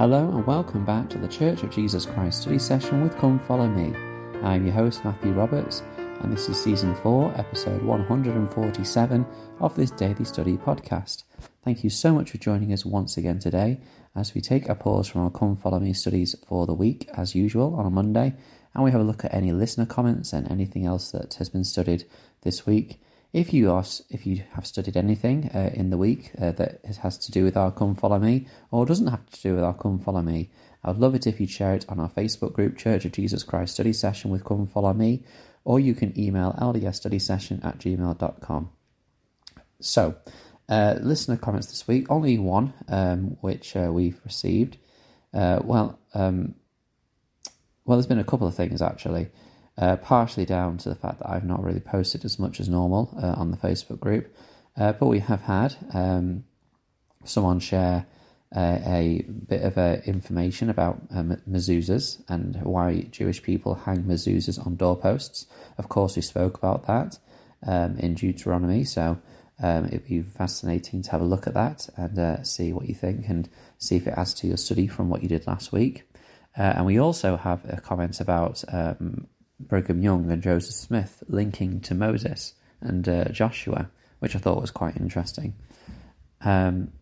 Hello and welcome back to the Church of Jesus Christ study session with Come Follow Me. I'm your host Matthew Roberts, and this is season 4, episode 147 of this daily study podcast. Thank you so much for joining us once again today as we take a pause from our Come Follow Me studies for the week, as usual, on a Monday, and we have a look at any listener comments and anything else that has been studied this week. If you are, if you have studied anything uh, in the week uh, that has to do with our Come Follow Me, or doesn't have to do with our Come Follow Me, I would love it if you'd share it on our Facebook group, Church of Jesus Christ Study Session with Come Follow Me, or you can email ldsstudysession at gmail.com. So, uh, listener comments this week, only one, um, which uh, we've received. Uh, well, um, well, there's been a couple of things actually uh, partially down to the fact that I've not really posted as much as normal uh, on the Facebook group. Uh, but we have had um, someone share uh, a bit of uh, information about um, mezuzahs and why Jewish people hang mezuzahs on doorposts. Of course, we spoke about that um, in Deuteronomy, so um, it'd be fascinating to have a look at that and see what you think and see if it adds to your study from what you did last week. And we also have a comment about um, Brigham Young and Joseph Smith linking to Moses and uh, Joshua, which I thought was quite interesting. Um,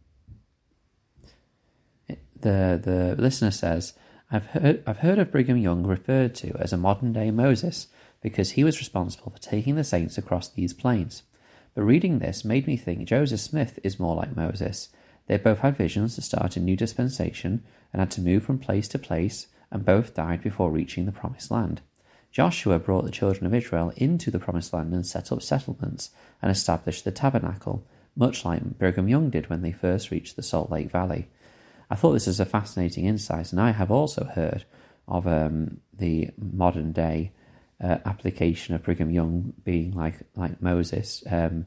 the the listener says, "I've heard I've heard of Brigham Young referred to as a modern day Moses because he was responsible for taking the saints across these plains. But reading this made me think Joseph Smith is more like Moses. They both had visions to start a new dispensation and had to move from place to place, and both died before reaching the promised land." Joshua brought the children of Israel into the promised land and set up settlements and established the tabernacle, much like Brigham Young did when they first reached the Salt Lake Valley. I thought this was a fascinating insight, and I have also heard of um, the modern day uh, application of Brigham Young being like like Moses. Um,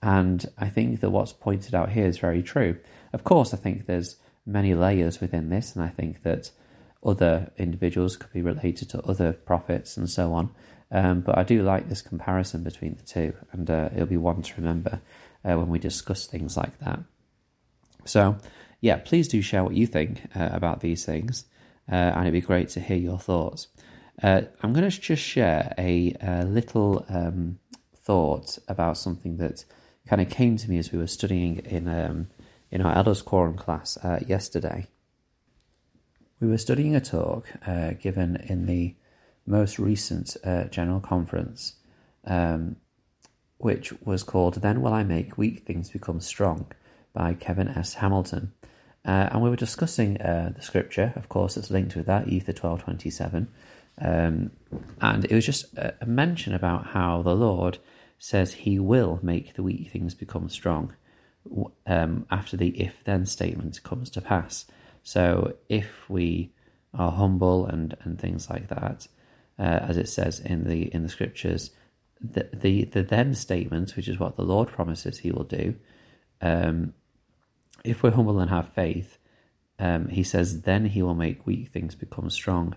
and I think that what's pointed out here is very true. Of course, I think there's many layers within this, and I think that other individuals, could be related to other prophets and so on. Um, but I do like this comparison between the two, and uh, it'll be one to remember uh, when we discuss things like that. So, yeah, please do share what you think uh, about these things, uh, and it'd be great to hear your thoughts. Uh, I'm going to just share a, a little um, thought about something that kind of came to me as we were studying in um, in our Elders Quorum class uh, yesterday. We were studying a talk uh, given in the most recent uh, General Conference, um, which was called Then Will I Make Weak Things Become Strong by Kevin S. Hamilton. Uh, and we were discussing uh, the scripture, of course, it's linked with that, Ether 1227. Um, and it was just a, mention about how the Lord says he will make the weak things become strong um, after the if then statement comes to pass. So if we are humble and, and things like that, uh, as it says in the in the scriptures, the, the the then statement, which is what the Lord promises He will do, um, if we're humble and have faith, um, He says then He will make weak things become strong.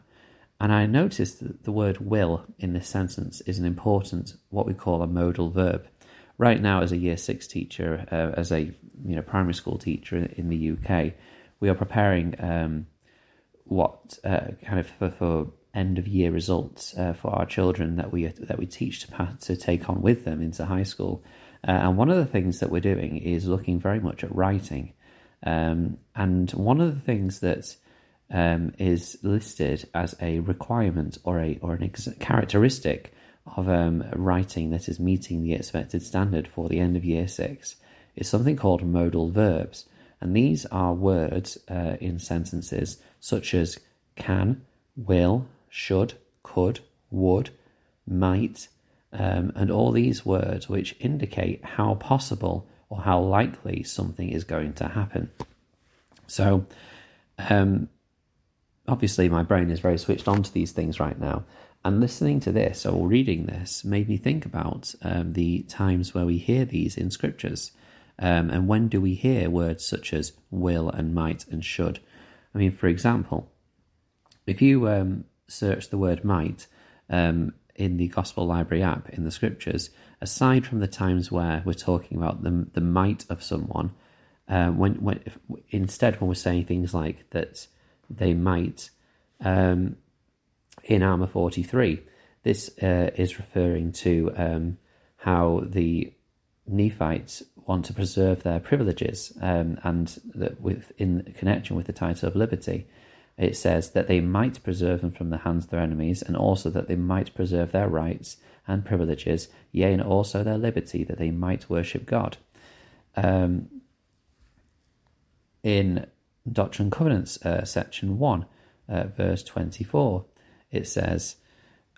And I noticed that the word will in this sentence is an important, what we call a modal verb. Right now, as a year six teacher, uh, as a you know primary school teacher in the UK, we are preparing um, what uh, kind of for, for, end of year results uh, for our children that we that we teach to to take on with them into high school. Uh, and one of the things that we're doing is looking very much at writing. Um, and one of the things that um, is listed as a requirement or a or an ex- characteristic of um, writing that is meeting the expected standard for the end of year six is something called modal verbs. And these are words uh, in sentences such as can, will, should, could, would, might, um, and all these words which indicate how possible or how likely something is going to happen. So, um, obviously, my brain is very switched on to these things right now. And listening to this or reading this made me think about um, the times where we hear these in scriptures. Um, and when do we hear words such as will and might and should? I mean, for example, if you um, search the word might um, in the Gospel Library app in the scriptures, aside from the times where we're talking about the, the might of someone, um, when when if, instead when we're saying things like that they might um, in forty three, this uh, is referring to um, how the Nephites want to preserve their privileges, um, and that with in connection with the title of liberty, it says that they might preserve them from the hands of their enemies, and also that they might preserve their rights and privileges, yea, and also their liberty, that they might worship God. Um, in Doctrine and Covenants, uh, section 1, uh, verse 24, it says,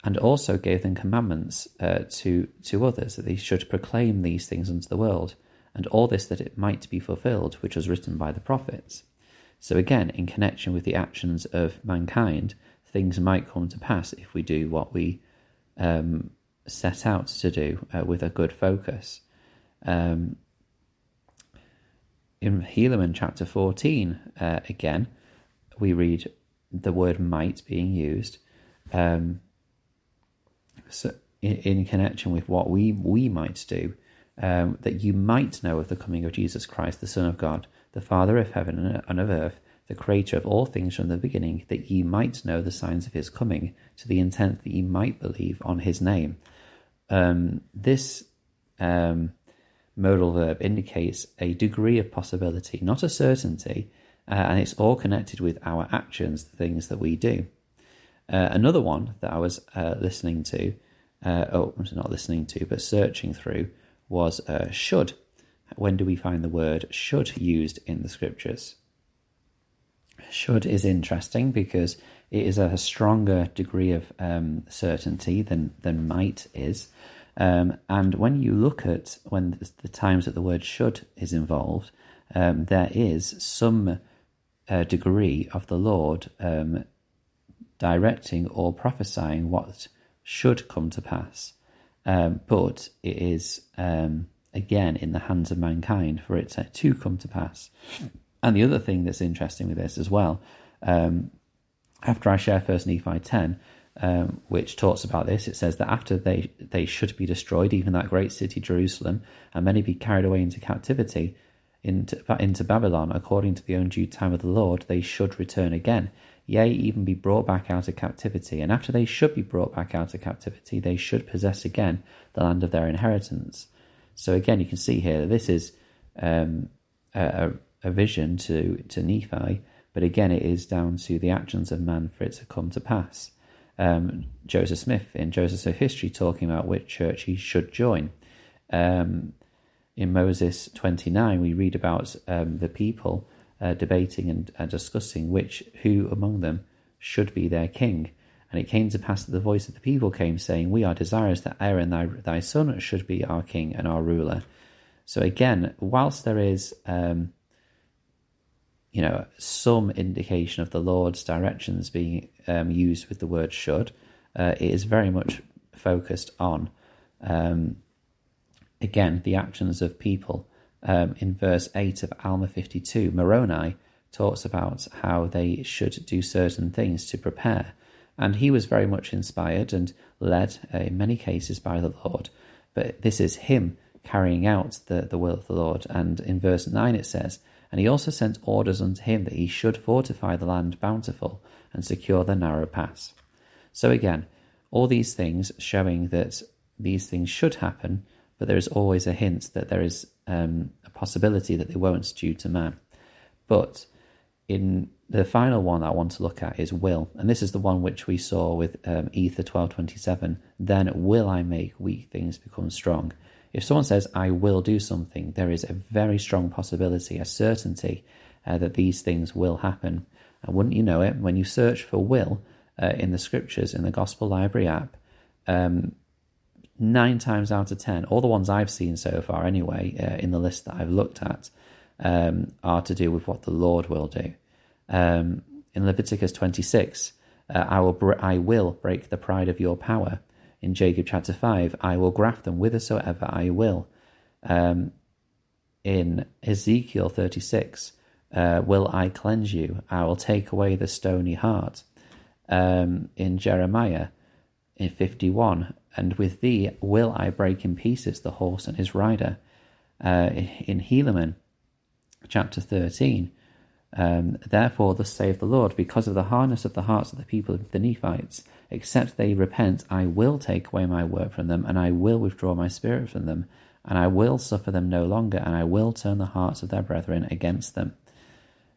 and also gave them commandments uh, to, to others that they should proclaim these things unto the world, and all this that it might be fulfilled, which was written by the prophets. So, again, in connection with the actions of mankind, things might come to pass if we do what we um, set out to do uh, with a good focus. Um, in Helaman chapter 14, uh, again, we read the word might being used um, so in, in, connection with what we, we might do, um, that you might know of the coming of Jesus Christ, the Son of God, the Father of heaven and of earth, the Creator of all things from the beginning, that ye might know the signs of his coming, to the intent that ye might believe on his name. Um, this um, modal verb indicates a degree of possibility, not a certainty, uh, and it's all connected with our actions, the things that we do. Uh, another one that I was uh, listening to, uh, oh, not listening to, but searching through, was uh, should. When do we find the word should used in the scriptures? Should is interesting because it is a stronger degree of um, certainty than, than might is. Um, and when you look at when the times that the word should is involved, um, there is some uh, degree of the Lord um, directing or prophesying what should come to pass. Um, but it is, um, again, in the hands of mankind for it to, come to pass. And the other thing that's interesting with this as well, um, after I share First Nephi 10, um, which talks about this. It says that after they, they should be destroyed, even that great city Jerusalem, and many be carried away into captivity into, into Babylon, according to the own due time of the Lord, they should return again, yea, even be brought back out of captivity. And after they should be brought back out of captivity, they should possess again the land of their inheritance. So again, you can see here that this is um, a, a vision to, to Nephi, but again, it is down to the actions of man for it to come to pass um, Joseph Smith in Joseph Smith History talking about which church he should join. Um, in Mosiah 29, we read about um, the people uh, debating and uh, discussing which who among them should be their king. And it came to pass that the voice of the people came, saying, We are desirous that Aaron, thy, thy son, should be our king and our ruler. So again, whilst there is um, you know, some indication of the Lord's directions being um, used with the word should. Uh, it is very much focused on, um, again, the actions of people. Um, in verse 8 of Alma 52, Moroni talks about how they should do certain things to prepare. And he was very much inspired and led uh, in many cases by the Lord. But this is him carrying out the, the will of the Lord. And in verse 9 it says, and he also sent orders unto him that he should fortify the land bountiful and secure the narrow pass. So again, all these things showing that these things should happen, but there is always a hint that there is um, a possibility that they won't due to man. But in the final one I want to look at is will, and this is the one which we saw with um, Ether twelve twenty seven. Then will I make weak things become strong. If someone says, I will do something, there is a very strong possibility, a certainty uh, that these things will happen. And wouldn't you know it, when you search for will uh, in the scriptures, in the Gospel Library app, um, nine times out of ten, all the ones I've seen so far anyway, uh, in the list that I've looked at, um, are to do with what the Lord will do. Um, in Leviticus 26, uh, I, will br- I will break the pride of your power in Jacob chapter 5, I will graft them whithersoever I will. Um, in Ezekiel 36, uh, will I cleanse you? I will take away the stony heart. Um, in Jeremiah, in 51, and with thee will I break in pieces the horse and his rider. Uh, in Helaman, chapter 13. Um, Therefore, thus saith the Lord, because of the hardness of the hearts of the people of the Nephites, except they repent, I will take away my work from them, and I will withdraw my spirit from them, and I will suffer them no longer, and I will turn the hearts of their brethren against them.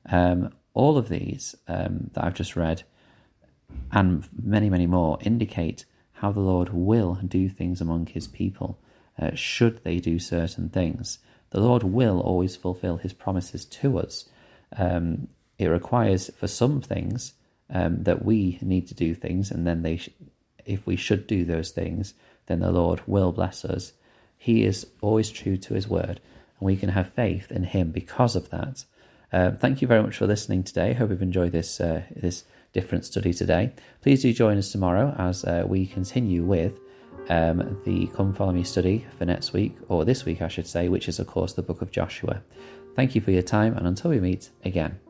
Um, all of these um, that I've just read, and many, many more, indicate how the Lord will do things among his people, uh, should they do certain things. The Lord will always fulfill his promises to us. Um, it requires for some things um, that we need to do things, and then they, sh- if we should do those things, then the Lord will bless us. He is always true to His word, and we can have faith in Him because of that. Uh, thank you very much for listening today. Hope you've enjoyed this uh, this different study today. Please do join us tomorrow as uh, we continue with um, the Come Follow Me study for next week, or this week, I should say, which is, of course, the book of Joshua. Thank you for your time, and until we meet again.